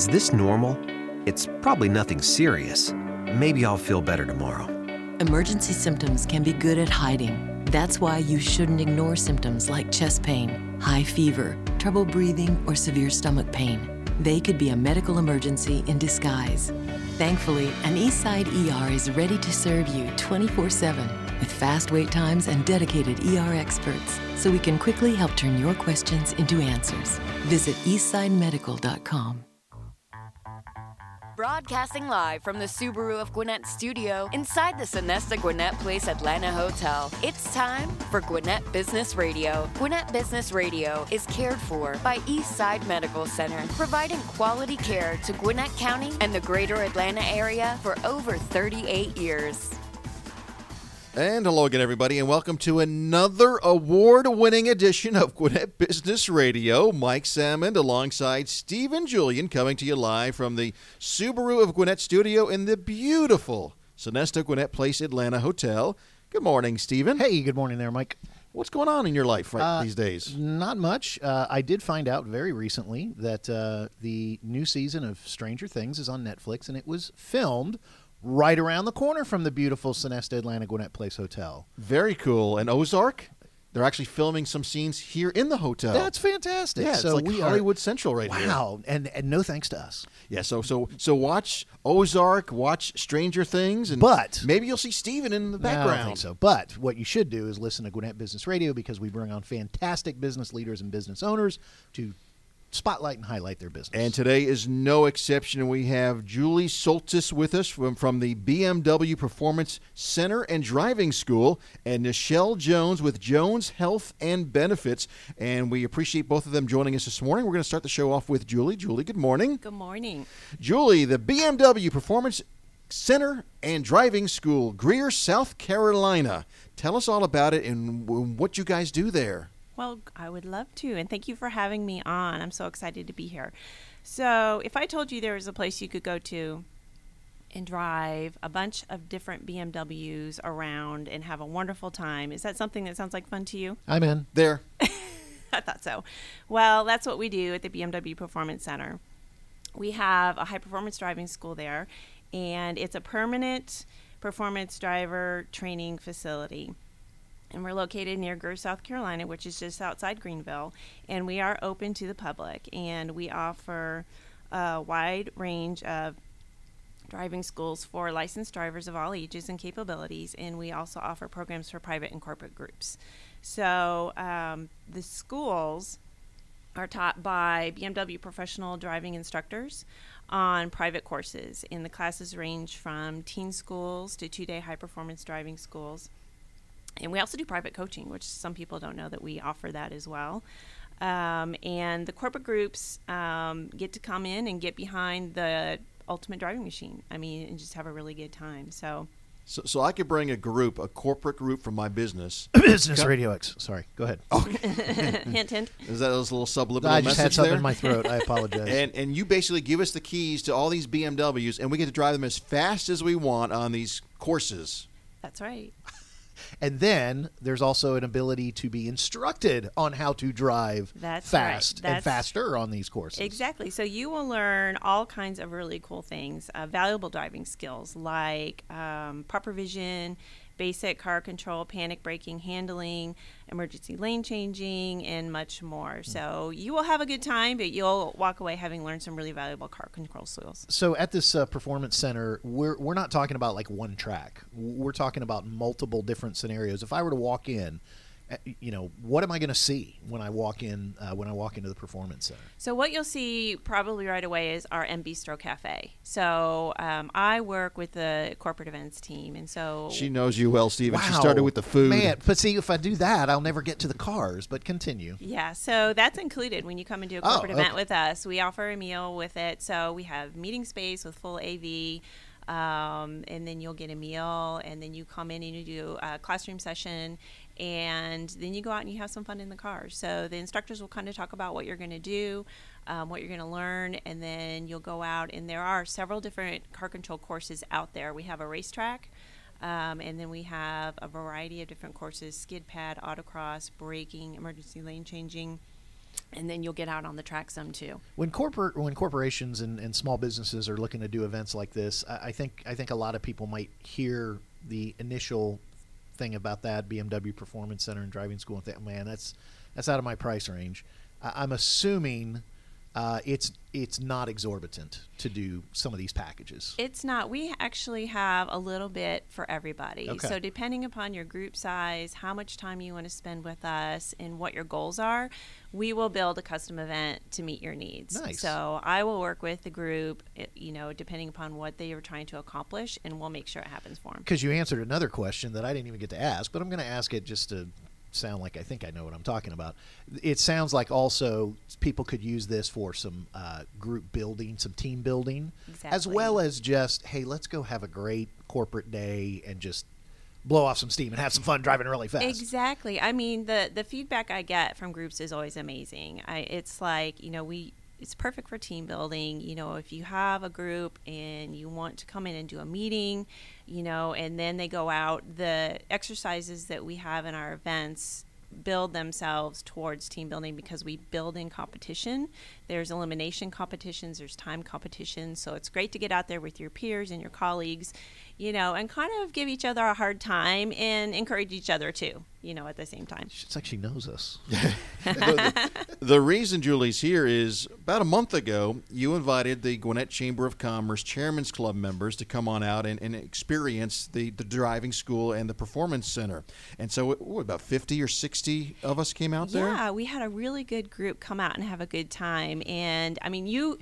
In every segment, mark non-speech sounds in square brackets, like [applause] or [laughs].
Is this normal? It's probably nothing serious. Maybe I'll feel better tomorrow. Emergency symptoms can be good at hiding. That's why you shouldn't ignore symptoms like chest pain, high fever, trouble breathing, or severe stomach pain. They could be a medical emergency in disguise. Thankfully, an Eastside ER is ready to serve you 24 7 with fast wait times and dedicated ER experts so we can quickly help turn your questions into answers. Visit eastsidemedical.com. Broadcasting live from the Subaru of Gwinnett studio inside the Sonesta Gwinnett Place Atlanta Hotel. It's time for Gwinnett Business Radio. Gwinnett Business Radio is cared for by Eastside Medical Center, providing quality care to Gwinnett County and the greater Atlanta area for over 38 years. And hello again, everybody, and welcome to another award winning edition of Gwinnett Business Radio. Mike Sammond alongside Stephen Julian coming to you live from the Subaru of Gwinnett studio in the beautiful Sonesta Gwinnett Place Atlanta Hotel. Good morning, Stephen. Hey, good morning there, Mike. What's going on in your life right Uh, these days? Not much. Uh, I did find out very recently that uh, the new season of Stranger Things is on Netflix, and it was filmed right around the corner from the beautiful Sonesta Atlanta Gwinnett Place Hotel. Very cool. And Ozark? They're actually filming some scenes here in the hotel. That's fantastic. yeah, it's like we Hollywood are, Central right here. Wow, and and no thanks to us. Yeah, so so so watch Ozark, watch Stranger Things, and But- maybe you'll see Steven in the background. I don't think so. But what you should do is listen to Gwinnett Business Radio because we bring on fantastic business leaders and business owners to spotlight and highlight their business. And today is no exception. We have Julie Soltis with us from, from the BMW Performance Center and Driving School, and Nichelle Jones with Jones Health and Benefits. And we appreciate both of them joining us this morning. We're going to start the show off with Julie. Julie, good morning. Good morning. Julie, the BMW Performance Center and Driving School, Greer, South Carolina. Tell us all about it and what you guys do there. Well, I would love to, and thank you for having me on. I'm so excited to be here. So, if I told you there was a place you could go to and drive a bunch of different BMWs around and have a wonderful time, is that something that sounds like fun to you? I'm in. There. [laughs] I thought so. Well, that's what we do at the BMW Performance Center. We have a high performance driving school there, and it's a permanent performance driver training facility. And we're located near Greer, South Carolina, which is just outside Greenville. And we are open to the public, and we offer a wide range of driving schools for licensed drivers of all ages and capabilities, and we also offer programs for private and corporate groups. So um, the schools are taught by BMW professional driving instructors on private courses, and the classes range from teen schools to two-day high-performance driving schools. And we also do private coaching, which some people don't know that we offer that as well. Um, and the corporate groups um, get to come in and get behind the ultimate driving machine. I mean, and just have a really good time. So, So, so I could bring a group, a corporate group from my business. [coughs] Business Radio X. Sorry, go ahead. [laughs] hint, hint. Is that a little subliminal I just had something there? in my throat. I apologize. [laughs] and and you basically give us the keys to all these BMWs, and we get to drive them as fast as we want on these courses. That's right. And then there's also an ability to be instructed on how to drive That's right. fast and faster on these courses. Exactly. So you will learn all kinds of really cool things, uh, valuable driving skills like um, proper vision, basic car control, panic braking, handling, emergency lane changing, and much more. So you will have a good time, but you'll walk away having learned some really valuable car control skills. So at this uh, performance center, we're we're not talking about like one track. We're talking about multiple different scenarios. If I were to walk in, you know, what am I going to see when I walk in uh, when I walk into the performance center? So what you'll see probably right away is our M Bistro Cafe. So um, I work with the corporate events team, and so She knows you well, Steven. She started with the food. Man, but see, if I do that, I'll never get to the cars. But continue. Yeah, so that's included when you come and do a Oh, corporate event with us. We offer a meal with it. So we have meeting space with full AV, um, and then you'll get a meal, and then you come in and you do a classroom session, and then you go out and you have some fun in the car. So the instructors will kind of talk about what you're going to do, um, what you're going to learn, and then you'll go out. And there are several different car control courses out there. We have a racetrack. Um, and then we have a variety of different courses skid pad, autocross, braking, emergency lane changing. and then you'll get out on the track some too. When corporate, when corporations and, and small businesses are looking to do events like this, I, I think I think a lot of people might hear the initial thing about that BMW Performance Center and driving school and man, that's that's out of my price range. I, I'm assuming uh, it's it's not exorbitant to do some of these packages. It's not. We actually have a little bit for everybody. Okay. So depending upon your group size, how much time you want to spend with us, and what your goals are, we will build a custom event to meet your needs. Nice. So I will work with the group, you know, depending upon what they are trying to accomplish, and we'll make sure it happens for them. Because you answered another question that I didn't even get to ask, but I'm going to ask it just to sound like I think I know what I'm talking about. It sounds like also people could use this for some uh, group building, some team building, as well as just, hey, let's go have a great corporate day and just blow off some steam and have some fun driving really fast. Exactly. I mean, the the feedback I get from groups is always amazing. I it's like you know we it's perfect for team building. You know, if you have a group and you want to come in and do a meeting, you know, and then they go out, the exercises that we have in our events build themselves towards team building because we build in competition. There's elimination competitions, there's time competitions. So it's great to get out there with your peers and your colleagues, you know, and kind of give each other a hard time and encourage each other too, you know, at the same time. It's like she knows us. [laughs] the, the reason Julie's here is about a month ago, you invited the Gwinnett Chamber of Commerce Chairman's Club members to come on out and, and experience the, the driving school and the performance center. And so, what, about 50 or 60 of us came out there? Yeah, we had a really good group come out and have a good time. And I mean, you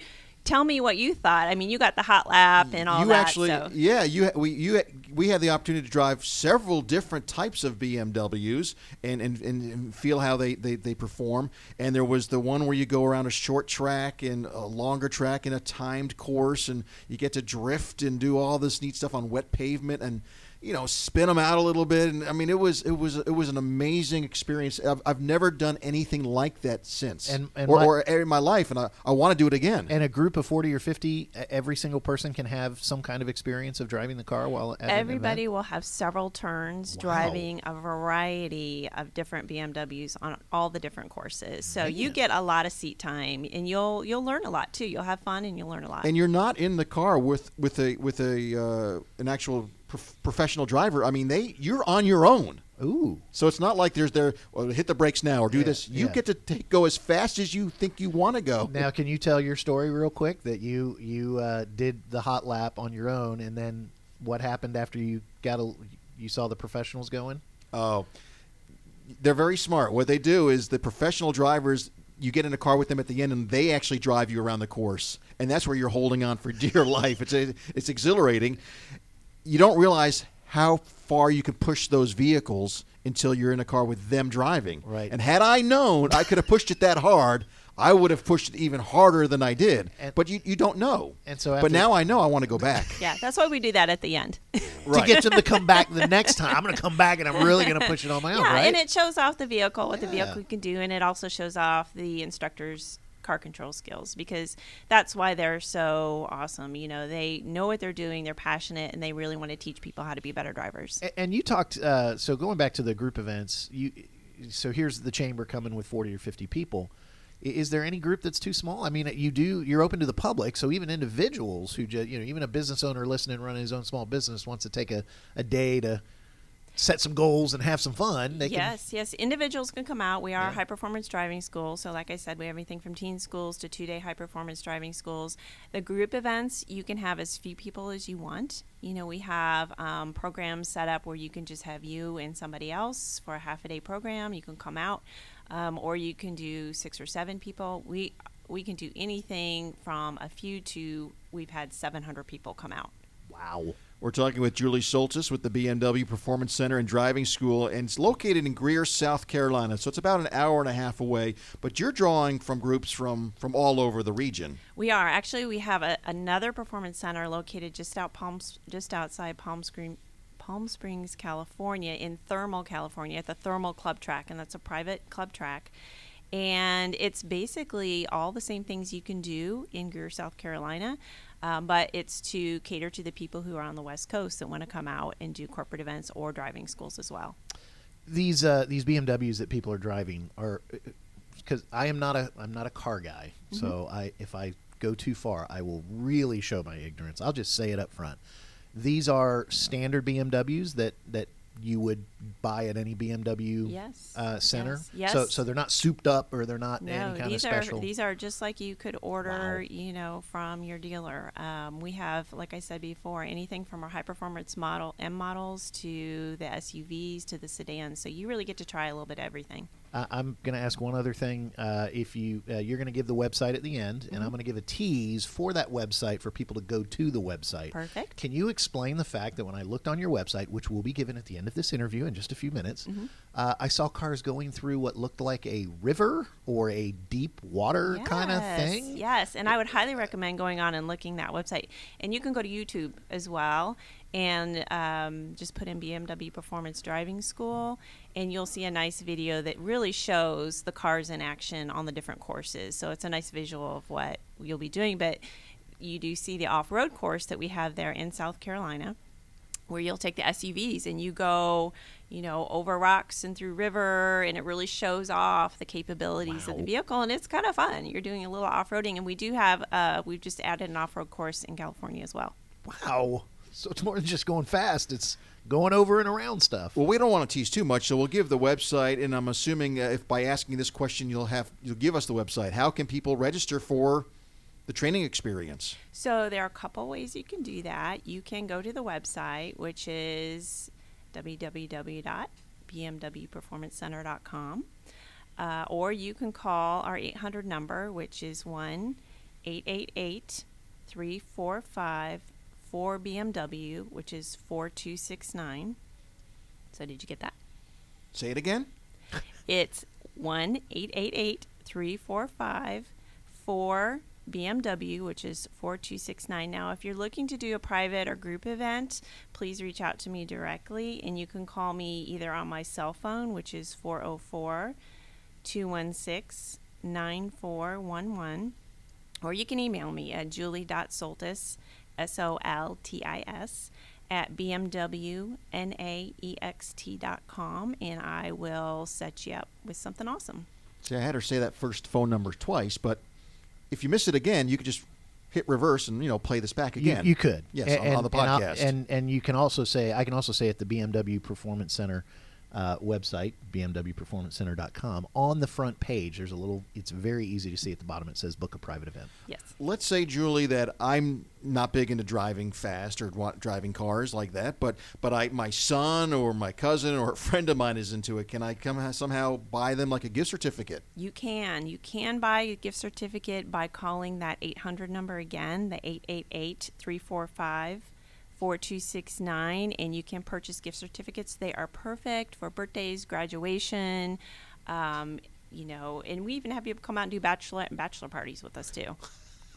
tell me what you thought. I mean, you got the hot lap and all you that. actually, so. yeah, you we you we had the opportunity to drive several different types of BMWs and and, and feel how they, they they perform. And there was the one where you go around a short track and a longer track and a timed course, and you get to drift and do all this neat stuff on wet pavement and. You know, spin them out a little bit, and I mean, it was it was it was an amazing experience. I've, I've never done anything like that since, And- and or, my- or in my life, and I, I want to do it again. And a group of 40 or 50, e- every single person can have some kind of experience of driving the car while at? Everybody will have several turns Wow. driving a variety of different BMWs on all the different courses. So you get a lot of seat time, and you'll you'll learn a lot too. You'll have fun and you'll learn a lot. and you're not in the car with with a with a uh, an actual prof- professional driver. I mean, they you're on your own. Ooh. So it's not like there's there well, hit the brakes now or do Yeah, this. You yeah. get to take, go as fast as you think you want to go. Now, can you tell your story real quick that you you uh, did the hot lap on your own, and then what happened after you got a you saw the professionals going? Oh, they're very smart. What they do is the professional drivers. You get in a car with them at the end, and they actually drive you around the course, and that's where you're holding on for [laughs] dear life. It's a, it's exhilarating. You don't realize how far you can push those vehicles until you're in a car with them driving. Right. And had I known I could have pushed it that hard, I would have pushed it even harder than I did. And- but you, you don't know. And so but now I know I want to go back. [laughs] yeah, that's why we do that at the end. [laughs] right. To get them to come back the next time, I'm going to come back and I'm really going to push it on my own, yeah, right? and it shows off the vehicle, what the vehicle can do, and it also shows off the instructor's car control skills because that's why they're so awesome. You know, they know what they're doing, they're passionate, and they really want to teach people how to be better drivers. A- And you talked. Uh, so going back to the group events, you. So here's the chamber coming with 40 or 50 people. Is there any group that's too small? I mean, you do. You're open to the public, so even individuals who just, you know, even a business owner listening, running his own small business, wants to take a, a day to set some goals and have some fun. They yes, yes. Individuals can come out. We are Yeah. a high performance driving school. So, like I said, we have everything from teen schools to two day high performance driving schools. The group events, you can have as few people as you want. You know, we have um, programs set up where you can just have you and somebody else for a half a day program. You can come out, um, or you can do six or seven people. We we can do anything from a few to we've had 700 people come out. Wow. We're talking with Julie Soltis with the BMW Performance Center and Driving School, and it's located in Greer, South Carolina. So it's about an hour and a half away. But you're drawing from groups from from all over the region. We are actually. We have a, another performance center located just out Palm, just outside Palm Springs, Palm Springs, California, in Thermal, California, at the Thermal Club Track, and that's a private club track. And it's basically all the same things you can do in Greer, South Carolina, um, but it's to cater to the people who are on the West Coast that want to come out and do corporate events or driving schools as well. These uh, these BMWs that people are driving are because I am not a I'm not a car guy. So I if I go too far, I will really show my ignorance. I'll just say it up front. These are standard BMWs that that you would buy at any BMW Yes. uh, center. Yes. So Yes. so they're not souped up or they're not No, any kind these of are special. these are just like you could order, Wow. you know, from your dealer. Um, we have, like I said before, anything from our high performance model M models to the SUVs to the sedans. So you really get to try a little bit of everything. I- I'm going to ask one other thing. Uh, if you uh, you're going to give the website at the end, Mm-hmm. and I'm going to give a tease for that website for people to go to the website. Perfect. Can you explain the fact that when I looked on your website, which will be given at the end of this interview in just a few minutes, Mm-hmm. uh, I saw cars going through what looked like a river or a deep water kind of thing? Yes, and I would highly recommend going on and looking that website. And you can go to YouTube as well and um, just put in BMW Performance Driving School, and you'll see a nice video that really shows the cars in action on the different courses. So it's a nice visual of what you'll be doing. But you do see the off-road course that we have there in South Carolina where you'll take the SUVs and you go, you know, over rocks and through river, and it really shows off the capabilities of the vehicle, and it's kind of fun. You're doing a little off-roading, and we do have, uh, we've just added an off-road course in California as well. Wow. So it's more than just going fast, it's going over and around stuff. Well, we don't want to tease too much, so we'll give the website. And I'm assuming uh, if by asking this question, you'll have you'll give us the website. How can people register for the training experience? So there are a couple ways you can do that. You can go to the website, which is www.bmwperformancecenter.com, uh, or you can call our 800 number, which is 1 888 345 4BMW, which is 4269. So did you get that? Say it again. It's 1 888 345 4 BMW, which is 4269. Now, if you're looking to do a private or group event, please reach out to me directly, and you can call me either on my cell phone, which is 404 216 9411, or you can email me at julie.soltis, S O L T I S, at bmwnaext.com, and I will set you up with something awesome. See, I had her say that first phone number twice, but if you miss it again, you could just hit reverse and you know play this back again. you could. Yes, A- on, on the and podcast. And, and you can also say, I can also say at the BMW Performance Center uh, website, bmwperformancecenter.com, on the front page, there's a little, it's very easy to see at the bottom, it says book a private event. Yes. Let's say, Julie, that I'm not big into driving fast or driving cars like that, but but I my son or my cousin or a friend of mine is into it. Can I come somehow buy them like a gift certificate? You can. You can buy a gift certificate by calling that 800 number again, the 888 345 4269, and you can purchase gift certificates. They are perfect for birthdays, graduation, um, you know, and we even have people come out and do bachelor and bachelor parties with us too.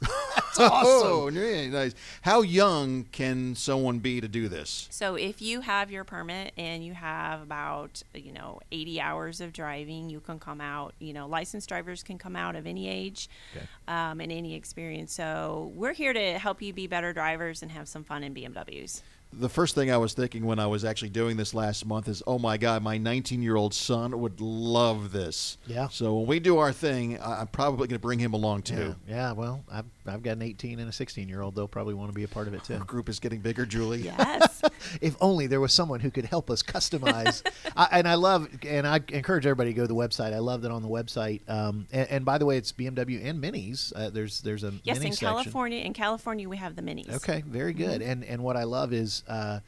[laughs] That's awesome. [laughs] yeah, nice. How young can someone be to do this? So if you have your permit and you have about you know 80 hours of driving, you can come out. You know, licensed drivers can come out of any age Okay. um, and any experience. So we're here to help you be better drivers and have some fun in BMWs. The first thing I was thinking when I was actually doing this last month is, oh my God, my 19 year old son would love this. Yeah. So when we do our thing, I- I'm probably going to bring him along Yeah, too. yeah well, I've, I've got an 18 and a 16 year old. They'll probably want to be a part of it too. Our group is getting bigger, Julie. Yes. [laughs] if only there was someone who could help us customize. [laughs] I, and I love, and I encourage everybody to go to the website. I love that on the website. Um, and, and by the way, it's BMW and Minis. Uh, there's there's a yes, mini in section. California, in California, we have the minis. Okay, very good. And and what I love is uh,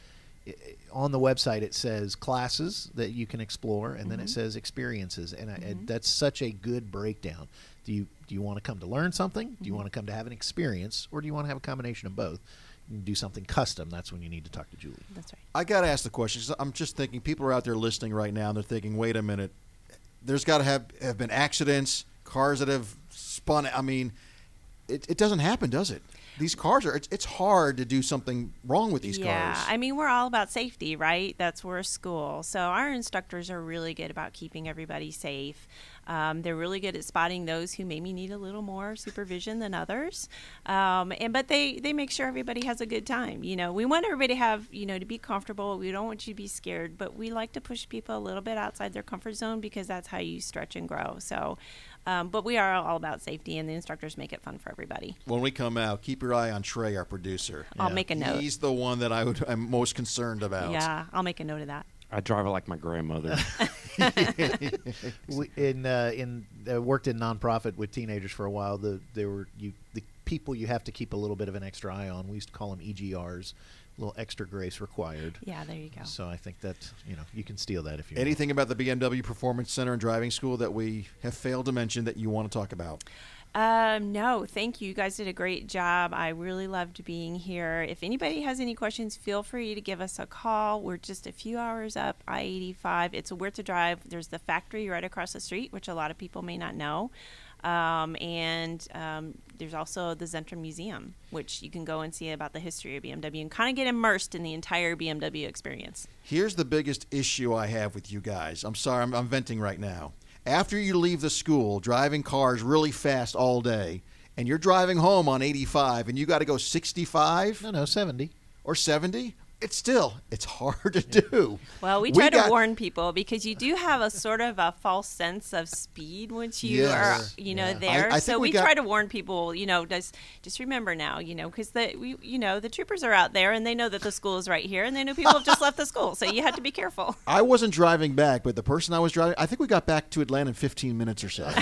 i- i- on the website it says classes that you can explore, and then it says experiences, and, I, and that's such a good breakdown. Do you do you want to come to learn something? Do you want to come to have an experience, or do you want to have a combination of both? You can do something custom. That's when you need to talk to Julie. That's right. I got to ask the question. 'cause I'm just thinking people are out there listening right now and they're thinking, wait a minute, there's got to have, have been accidents, cars that have spun. I mean, it, it doesn't happen, does it? These cars are, it's, it's hard to do something wrong with these yeah, cars. Yeah, I mean, we're all about safety, right? That's we're school. So our instructors are really good about keeping everybody safe. Um, they're really good at spotting those who maybe need a little more supervision than others. Um, and but they they make sure everybody has a good time. You know, we want everybody to have you know to be comfortable. We don't want you to be scared, but we like to push people a little bit outside their comfort zone because that's how you stretch and grow. So. Um, but we are all about safety, and the instructors make it fun for everybody. When we come out, keep your eye on Trey, our producer. I'll make a note. He's the one that I would, I'm most concerned about. Yeah, I'll make a note of that. I drive it like my grandmother. [laughs] [laughs] we, in uh, in uh, worked in nonprofit with teenagers for a while. The there were you the people you have to keep a little bit of an extra eye on. We used to call them EGRs, a little extra grace required. Yeah, there you go. So I think that you know you can steal that if you Anything about the BMW Performance Center and Driving School that we have failed to mention that you want to talk about? Um, no, thank you. You guys did a great job. I really loved being here. If anybody has any questions, feel free to give us a call. We're just a few hours up I 85. It's a worth a drive. There's the factory right across the street, which a lot of people may not know. Um, and um, there's also the Zentrum Museum, which you can go and see about the history of BMW and kind of get immersed in the entire BMW experience. Here's the biggest issue I have with you guys. I'm sorry, I'm, I'm venting right now. After you leave the school, driving cars really fast all day, and you're driving home on 85, and you got to go 65 no no seventy. or 70, it's still it's hard to [laughs] do. Well, we try to got- warn people because you do have a sort of a false sense of speed once you Yes. are, you know, Yeah. there. I- I so we we, got- try to warn people, you know, just just remember now, you know, because the we, you know, the troopers are out there and they know that the school is right here and they know people have just left the school, so you have to be careful. [laughs] I wasn't driving back, but the person I was driving, I think we got back to Atlanta in 15 minutes or so. [laughs]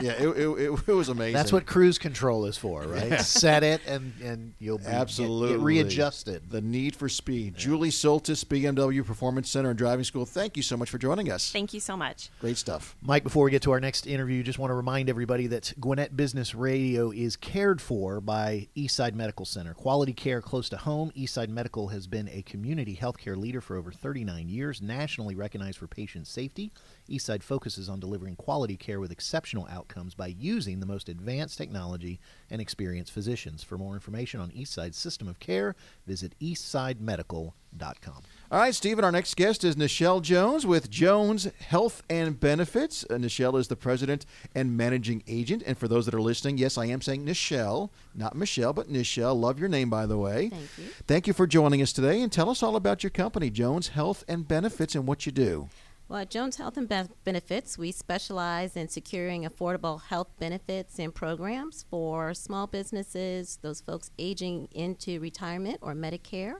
yeah, it, it, it, it was amazing. That's what cruise control is for, right? Set it and and you'll be, Absolutely. get readjusted. The need for speed. Julie Soltis, BMW Performance Center and Driving School, thank you so much for joining us. Thank you so much. Great stuff. Mike, before we get to our next interview, just want to remind everybody that Gwinnett Business Radio is cared for by Eastside Medical Center. Quality care close to home. Eastside Medical has been a community healthcare leader for over 39 years, nationally recognized for patient safety. Eastside focuses on delivering quality care with exceptional outcomes by using the most advanced technology and experienced physicians. For more information on Eastside's system of care, visit eastsidemedical.com. All right, Stephen, our next guest is Nichelle Jones with Jones Health and Benefits. Uh, Nichelle is the president and managing agent. And for those that are listening, yes, I am saying Nichelle, not Michelle, but Nichelle. Love your name, by the way. Thank you. Thank you for joining us today and tell us all about your company, Jones Health and Benefits, and what you do. Well, at Jones Health and Ben- Benefits, we specialize in securing affordable health benefits and programs for small businesses, those folks aging into retirement or Medicare,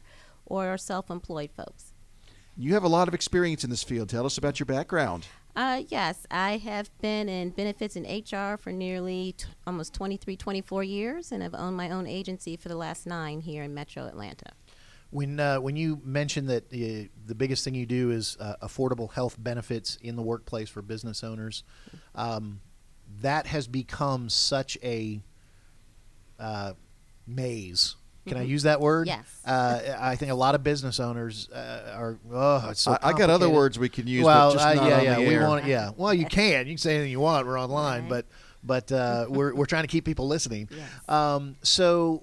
or self employed folks. You have a lot of experience in this field. Tell us about your background. Uh, yes, I have been in benefits and HR for nearly t- almost 23, 24 years, and I've owned my own agency for the last nine here in Metro Atlanta. When uh, when you mentioned that uh, the biggest thing you do is uh, affordable health benefits in the workplace for business owners, um, that has become such a uh, maze. Can I use that word? Yes. Uh, I think a lot of business owners uh, are. Oh, it's so I, I got other words we can use, well, but just uh, not yeah, on yeah, the we air. want, yeah. Well, you can. You can say anything you want. We're online, Right. but but uh, we're we're trying to keep people listening. [laughs] Yes. Um, so,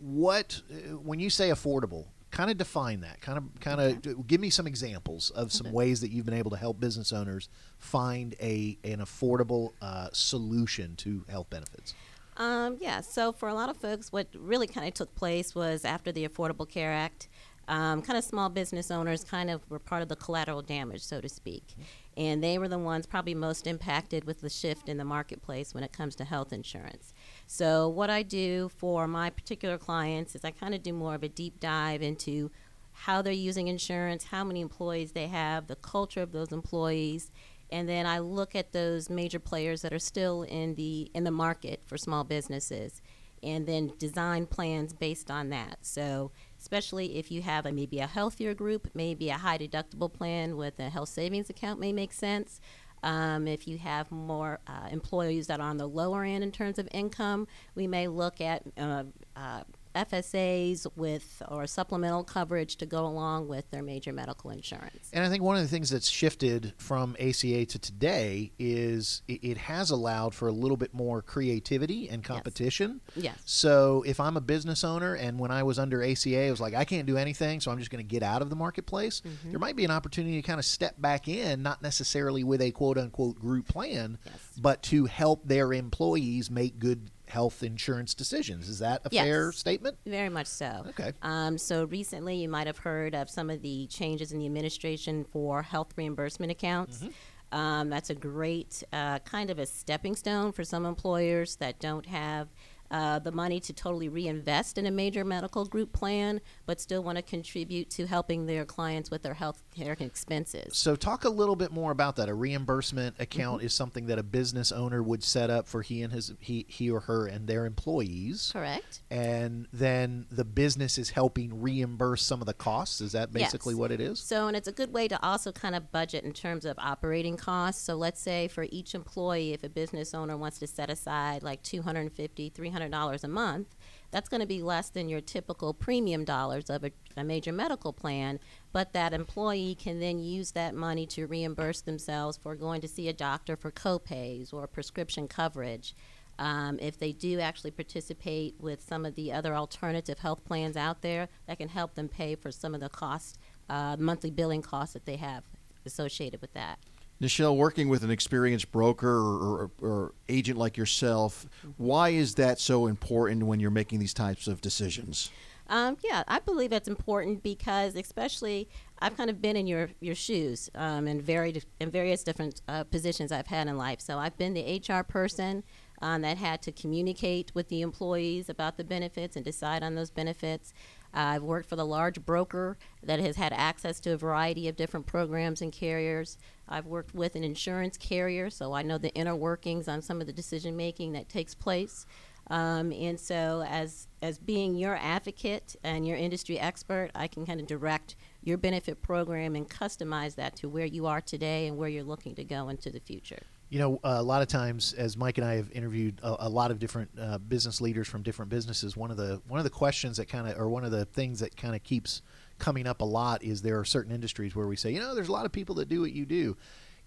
what uh, when you say affordable? Kind of define that. Kind of kind of give me some examples of some ways that you've been able to help business owners find a an affordable uh, solution to health benefits. Um, yeah, so for a lot of folks, what really kind of took place was after the Affordable Care Act, um, kind of small business owners kind of were part of the collateral damage, so to speak. And they were the ones probably most impacted with the shift in the marketplace when it comes to health insurance. So, what I do for my particular clients is I kind of do more of a deep dive into how they're using insurance, how many employees they have, the culture of those employees, and then I look at those major players that are still in the in the market for small businesses, and then design plans based on that. So, especially if you have a, maybe a healthier group, maybe a high deductible plan with a health savings account may make sense. Um, if you have more uh, employees that are on the lower end in terms of income, we may look at uh, uh, FSAs with or supplemental coverage to go along with their major medical insurance. And I think one of the things that's shifted from ACA to today is it, it has allowed for a little bit more creativity and competition. Yes. So if I'm a business owner and when I was under ACA, I was like, I can't do anything, so I'm just going to get out of the marketplace. Mm-hmm. There might be an opportunity to kind of step back in, not necessarily with a quote unquote group plan, Yes. but to help their employees make good health insurance decisions. Is that a Yes. fair statement? Very much so. Okay. Um, so recently, you might have heard of some of the changes in the administration for health reimbursement accounts. Um, that's a great uh, kind of a stepping stone for some employers that don't have uh, the money to totally reinvest in a major medical group plan, but still want to contribute to helping their clients with their health care expenses. So, talk a little bit more about that. A reimbursement account Mm-hmm. is something that a business owner would set up for he and his he he or her and their employees. Correct. And then the business is helping reimburse some of the costs. Is that basically Yes. what it is? So, and it's a good way to also kind of budget in terms of operating costs. So, let's say for each employee, if a business owner wants to set aside like $250, $300 a month, that's going to be less than your typical premium dollars of a, a major medical plan. But that employee can then use that money to reimburse themselves for going to see a doctor for copays or prescription coverage. Um, if they do actually participate with some of the other alternative health plans out there, that can help them pay for some of the costs, uh, monthly billing costs that they have associated with that. Nichelle, working with an experienced broker or, or, or agent like yourself, why is that so important when you're making these types of decisions? Um, yeah, I believe that's important because, especially, I've kind of been in your your shoes um, in varied in various different uh, positions I've had in life. So I've been the HR person um, that had to communicate with the employees about the benefits and decide on those benefits. I've worked for the large broker that has had access to a variety of different programs and carriers. I've worked with an insurance carrier, so I know the inner workings on some of the decision making that takes place. Um, and so, as as being your advocate and your industry expert, I can kind of direct your benefit program and customize that to where you are today and where you're looking to go into the future. You know, a lot of times, as Mike and I have interviewed a, a lot of different uh, business leaders from different businesses, one of the one of the questions that kind of, or one of the things that kind of keeps coming up a lot is there are certain industries where we say, you know, there's a lot of people that do what you do.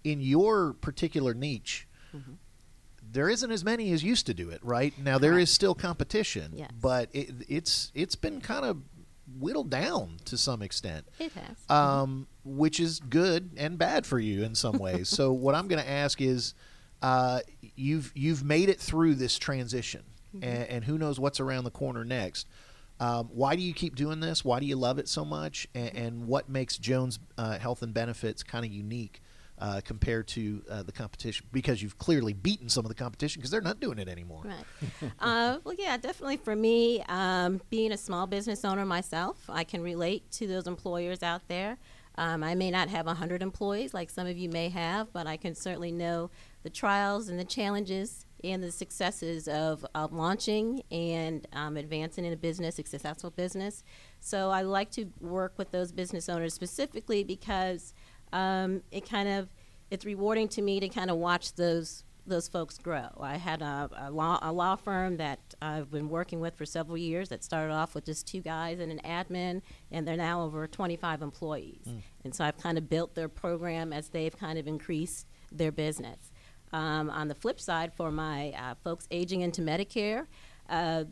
In your particular niche, there isn't as many as used to do it, right? Now there is still competition, Yes. but it, it's it's been kind of whittled down to some extent It has. um, which is good and bad for you in some ways. [laughs] so what I'm going to ask is, uh, you've you've made it through this transition, and, and who knows what's around the corner next. Um, why do you keep doing this? Why do you love it so much? And, and what makes Jones uh, Health and Benefits kind of unique uh, compared to uh, the competition? Because you've clearly beaten some of the competition because they're not doing it anymore. Right. [laughs] uh, well, yeah, definitely for me, um, being a small business owner myself, I can relate to those employers out there. Um, I may not have 100 employees like some of you may have, but I can certainly know the trials and the challenges and the successes of, of launching and um, advancing in a business, a successful business. So I like to work with those business owners specifically because um, it kind of it's rewarding to me to kind of watch those those folks grow. I had a, a, law, a law firm that I've been working with for several years that started off with just two guys and an admin, and they're now over 25 employees. And so I've kind of built their program as they've kind of increased their business. Um, on the flip side, for my uh, folks aging into Medicare, uh,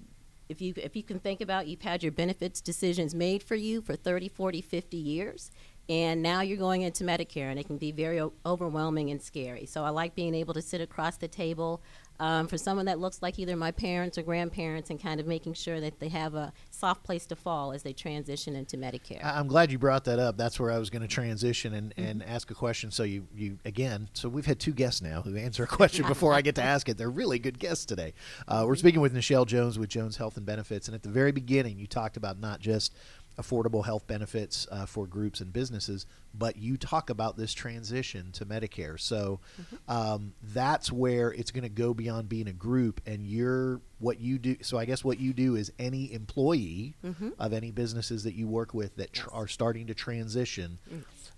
if you if you can think about you've had your benefits decisions made for you for 30 40 50 years and now you're going into medicare and it can be very o- overwhelming and scary so i like being able to sit across the table um, for someone that looks like either my parents or grandparents and kind of making sure that they have a soft place to fall as they transition into medicare I- I'm glad you brought that up. That's where I was going to transition and, and ask a question. So you, you again. So we've had two guests now who answer a question before I get to ask it. They're really good guests today. Uh, we're speaking with Nichelle Jones with Jones Health and Benefits, and at the very beginning, you talked about not just affordable health benefits uh, for groups and businesses, but you talk about this transition to Medicare. So um, that's where it's going to go beyond being a group, and you're what you do. So I guess what you do is any employee of any businesses that you work with that tr- are starting to transition.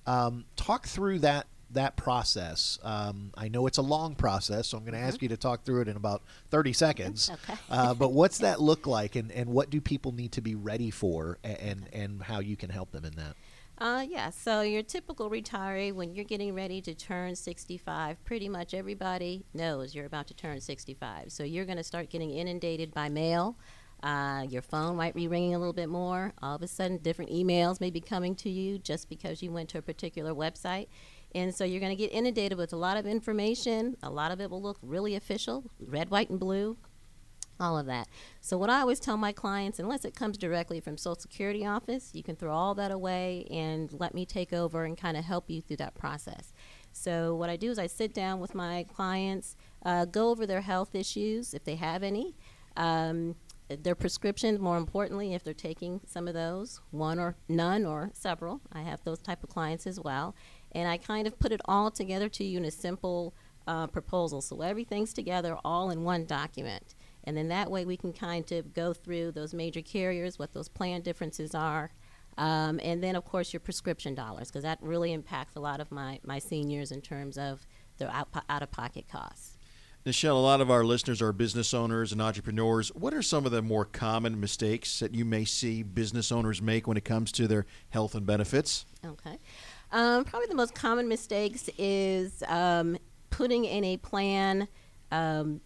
Um, talk through that that process. Um, I know it's a long process, so I'm going to ask you to talk through it in about 30 seconds. Okay. uh, but [laughs] what's that look like, and, and what do people need to be ready for, and and how you can help them in that? Uh, yeah, so your typical retiree, when you're getting ready to turn 65, pretty much everybody knows you're about to turn 65. So you're going to start getting inundated by mail. Uh, your phone might be ringing a little bit more. All of a sudden, different emails may be coming to you just because you went to a particular website. And so you're going to get inundated with a lot of information. A lot of it will look really official red, white, and blue all of that. So what I always tell my clients, unless it comes directly from Social Security office, you can throw all that away and let me take over and kind of help you through that process. So what I do is I sit down with my clients, uh, go over their health issues if they have any, um, their prescriptions. More importantly, if they're taking some of those, one or none or several. I have those type of clients as well, and I kind of put it all together to you in a simple uh, proposal. So everything's together all in one document. And then that way we can kind of go through those major carriers, what those plan differences are, um, and then of course your prescription dollars, because that really impacts a lot of my, my seniors in terms of their out, out of pocket costs. Nichelle, a lot of our listeners are business owners and entrepreneurs. What are some of the more common mistakes that you may see business owners make when it comes to their health and benefits? Okay. Um, probably the most common mistakes is um, putting in a plan um,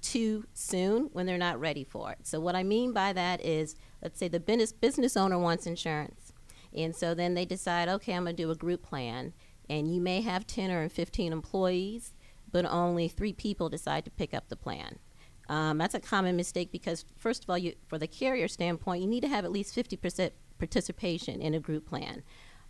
too soon when they're not ready for it. So, what I mean by that is, let's say the business, business owner wants insurance. And so then they decide, okay, I'm going to do a group plan. And you may have 10 or 15 employees, but only three people decide to pick up the plan. Um, that's a common mistake because, first of all, you, for the carrier standpoint, you need to have at least 50% participation in a group plan.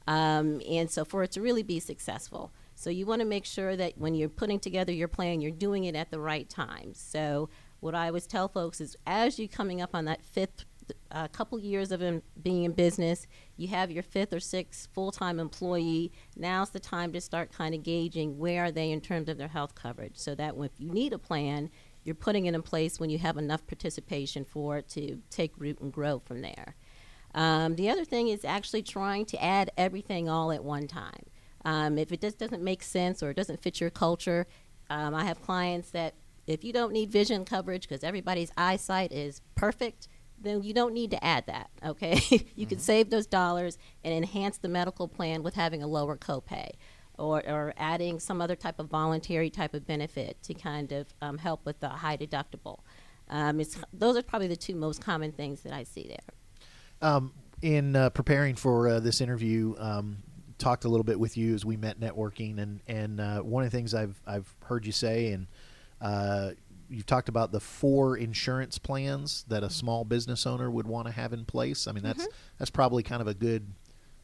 Um, and so, for it to really be successful. So you want to make sure that when you're putting together your plan, you're doing it at the right time. So what I always tell folks is, as you're coming up on that fifth uh, couple years of in, being in business, you have your fifth or sixth full-time employee. Now's the time to start kind of gauging where are they in terms of their health coverage, so that if you need a plan, you're putting it in place when you have enough participation for it to take root and grow from there. Um, the other thing is actually trying to add everything all at one time. Um, if it just doesn't make sense or it doesn't fit your culture, um, I have clients that if you don't need vision coverage because everybody's eyesight is perfect, then you don't need to add that. Okay, [laughs] you mm-hmm. can save those dollars and enhance the medical plan with having a lower copay. Or, or adding some other type of voluntary type of benefit to kind of um, help with the high deductible. Um, those are probably the two most common things that I see there. Um, in uh, preparing for uh, this interview, um, talked a little bit with you as we met networking, and and uh, one of the things I've I've heard you say, and uh, you've talked about the four insurance plans that a small business owner would want to have in place. I mean, that's mm-hmm. that's probably kind of a good.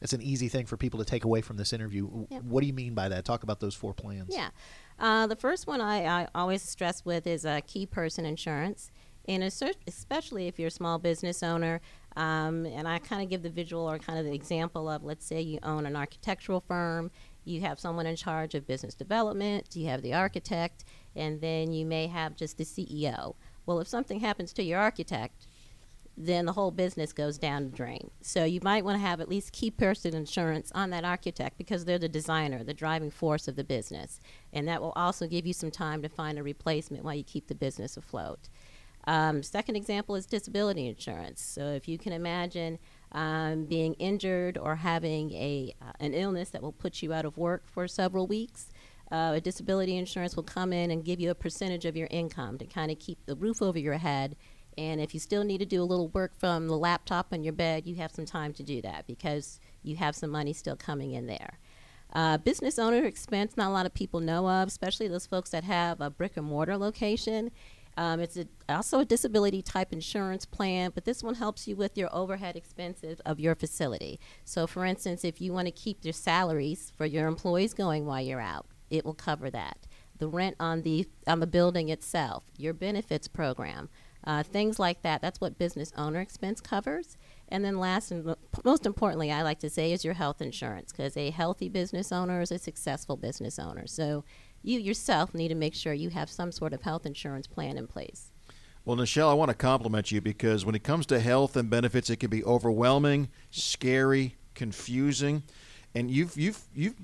It's an easy thing for people to take away from this interview. Yep. What do you mean by that? Talk about those four plans. Yeah, uh, the first one I, I always stress with is a key person insurance, and especially if you're a small business owner, um, and I kind of give the visual or kind of the example of let's say you own an architectural firm, you have someone in charge of business development, you have the architect, and then you may have just the CEO. Well, if something happens to your architect, then the whole business goes down the drain. So you might want to have at least key person insurance on that architect because they're the designer, the driving force of the business. And that will also give you some time to find a replacement while you keep the business afloat. Um, second example is disability insurance. So if you can imagine um, being injured or having a uh, an illness that will put you out of work for several weeks, uh, a disability insurance will come in and give you a percentage of your income to kind of keep the roof over your head. And if you still need to do a little work from the laptop on your bed, you have some time to do that because you have some money still coming in there. Uh, business owner expense, not a lot of people know of, especially those folks that have a brick and mortar location. Um, it's a, also a disability type insurance plan, but this one helps you with your overhead expenses of your facility. So, for instance, if you want to keep your salaries for your employees going while you're out, it will cover that. The rent on the on the building itself, your benefits program, uh, things like that. That's what business owner expense covers. And then last and most importantly, I like to say is your health insurance because a healthy business owner is a successful business owner. So you yourself need to make sure you have some sort of health insurance plan in place. Well, Nichelle, I want to compliment you because when it comes to health and benefits, it can be overwhelming, scary, confusing and you've you've you've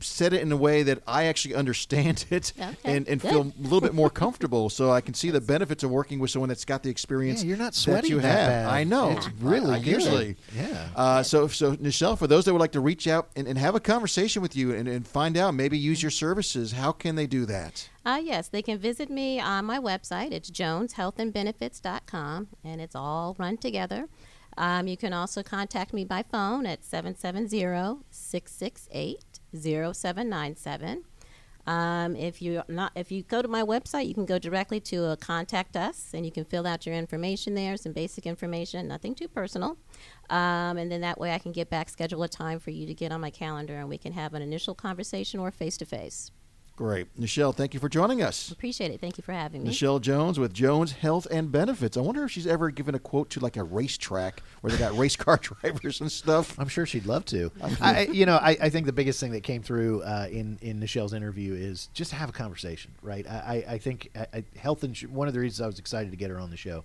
said it in a way that I actually understand [laughs] it okay, and, and feel a little bit more [laughs] comfortable. So I can see the benefits of working with someone that's got the experience. Yeah, you're not sweating that you that have. Bad. I know. It's really I, I usually. Yeah. Uh, so so Nichelle, for those that would like to reach out and, and have a conversation with you and, and find out, maybe use your services, how can they do that? Uh, yes, they can visit me on my website. It's joneshealthandbenefits.com, and it's all run together. Um, you can also contact me by phone at 770 668 0797. Um, if you not, if you go to my website, you can go directly to uh, contact us, and you can fill out your information there, some basic information, nothing too personal. Um, and then that way, I can get back, schedule a time for you to get on my calendar, and we can have an initial conversation or face to face. Great. Nichelle, thank you for joining us. Appreciate it. Thank you for having me. Nichelle Jones with Jones Health and Benefits. I wonder if she's ever given a quote to like a racetrack where they got [laughs] race car [laughs] drivers and stuff. I'm sure she'd love to. I, you know, I, I think the biggest thing that came through uh, in in Nichelle's interview is just to have a conversation, right? I, I, I think I, I, health insu- One of the reasons I was excited to get her on the show.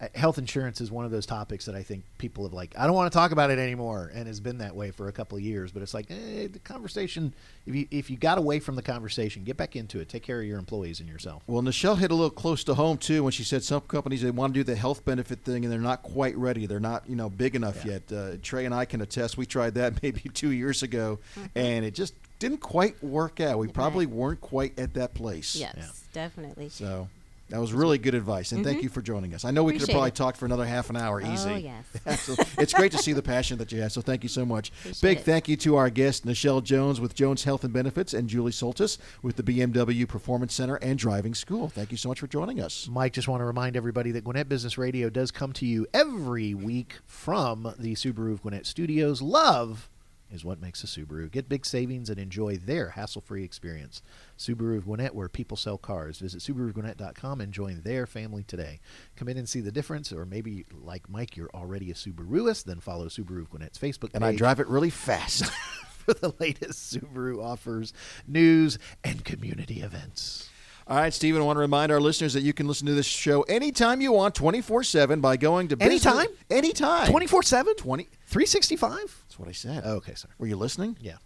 Uh, Health insurance is one of those topics that I think people have like. I don't want to talk about it anymore, and it's been that way for a couple of years. But it's like eh, the conversation. If you if you got away from the conversation, get back into it. Take care of your employees and yourself. Well, Nichelle hit a little close to home too when she said some companies they want to do the health benefit thing and they're not quite ready. They're not you know big enough yet. Uh, Trey and I can attest. We tried that [laughs] maybe two years ago, and it just didn't quite work out. We probably weren't quite at that place. Yes, definitely. So that was really good advice, and thank you for joining us. I know we could have Mm-hmm. Probably it. talked for another half an hour easy. Oh, yes. [laughs] so it's great to see the passion that you have. So thank you so much. Appreciate Big it. thank you to our guest Nichelle Jones with Jones Health and Benefits and Julie Soltis with the BMW Performance Center and Driving School. Thank you so much for joining us. Mike, just want to remind everybody that Gwinnett Business Radio does come to you every week from the Subaru of Gwinnett Studios. Love is what makes a Subaru. Get big savings and enjoy their hassle-free experience. Subaru of Gwinnett, where people sell cars. Visit SubaruofGwinnett.com and join their family today. Come in and see the difference, or maybe like Mike, you're already a Subaruist. Then follow Subaru of Gwinnett's Facebook page And I drive it really fast. [laughs] for the latest Subaru offers, news, and community events. All right, Stephen, I want to remind our listeners that you can listen to this show anytime you want, 24 7, by going to business- Anytime? Anytime. 24 7? 20. 365? That's what I said. Oh, okay, sorry. Were you listening? Yeah.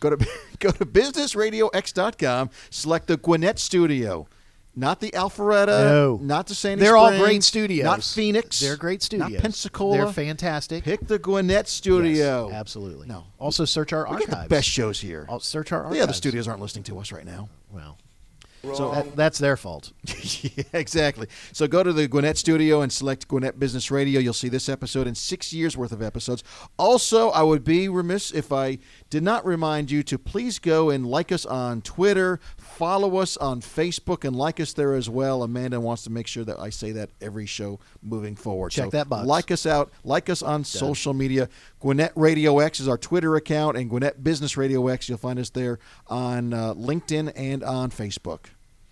Go to [laughs] go to businessradiox.com, select the Gwinnett Studio. Not the Alpharetta, No. not the Sandy They're all great studios. Not Phoenix. They're great studios. Not Pensacola. They're fantastic. Pick the Gwinnett Studio. Yes, absolutely. No. Also, search our We archives. get the best shows here. I'll search our archives. The other studios aren't listening to us right now. Well, so that, that's their fault. [laughs] yeah, exactly. So go to the Gwinnett Studio and select Gwinnett Business Radio. You'll see this episode and six years worth of episodes. Also, I would be remiss if I did not remind you to please go and like us on Twitter, follow us on Facebook, and like us there as well. Amanda wants to make sure that I say that every show moving forward. Check so that box. Like us out. Like us on social media. Gwinnett Radio X is our Twitter account, and Gwinnett Business Radio X. You'll find us there on uh, LinkedIn and on Facebook.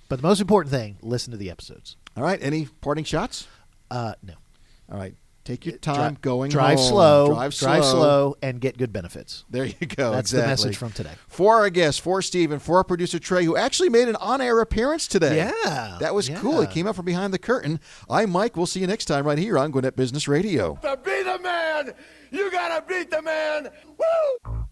But the most important thing, listen to the episodes. All right. Any parting shots? Uh, no. All right. Take your time Dri- going drive home. slow, drive slow, drive slow, and get good benefits. There you go. That's exactly. the message from today. For our guests, for Steve, and for our producer Trey, who actually made an on-air appearance today. Yeah, that was yeah. cool. He came up from behind the curtain. I'm Mike. We'll see you next time right here on Gwinnett Business Radio. To be the man, you gotta beat the man. Woo!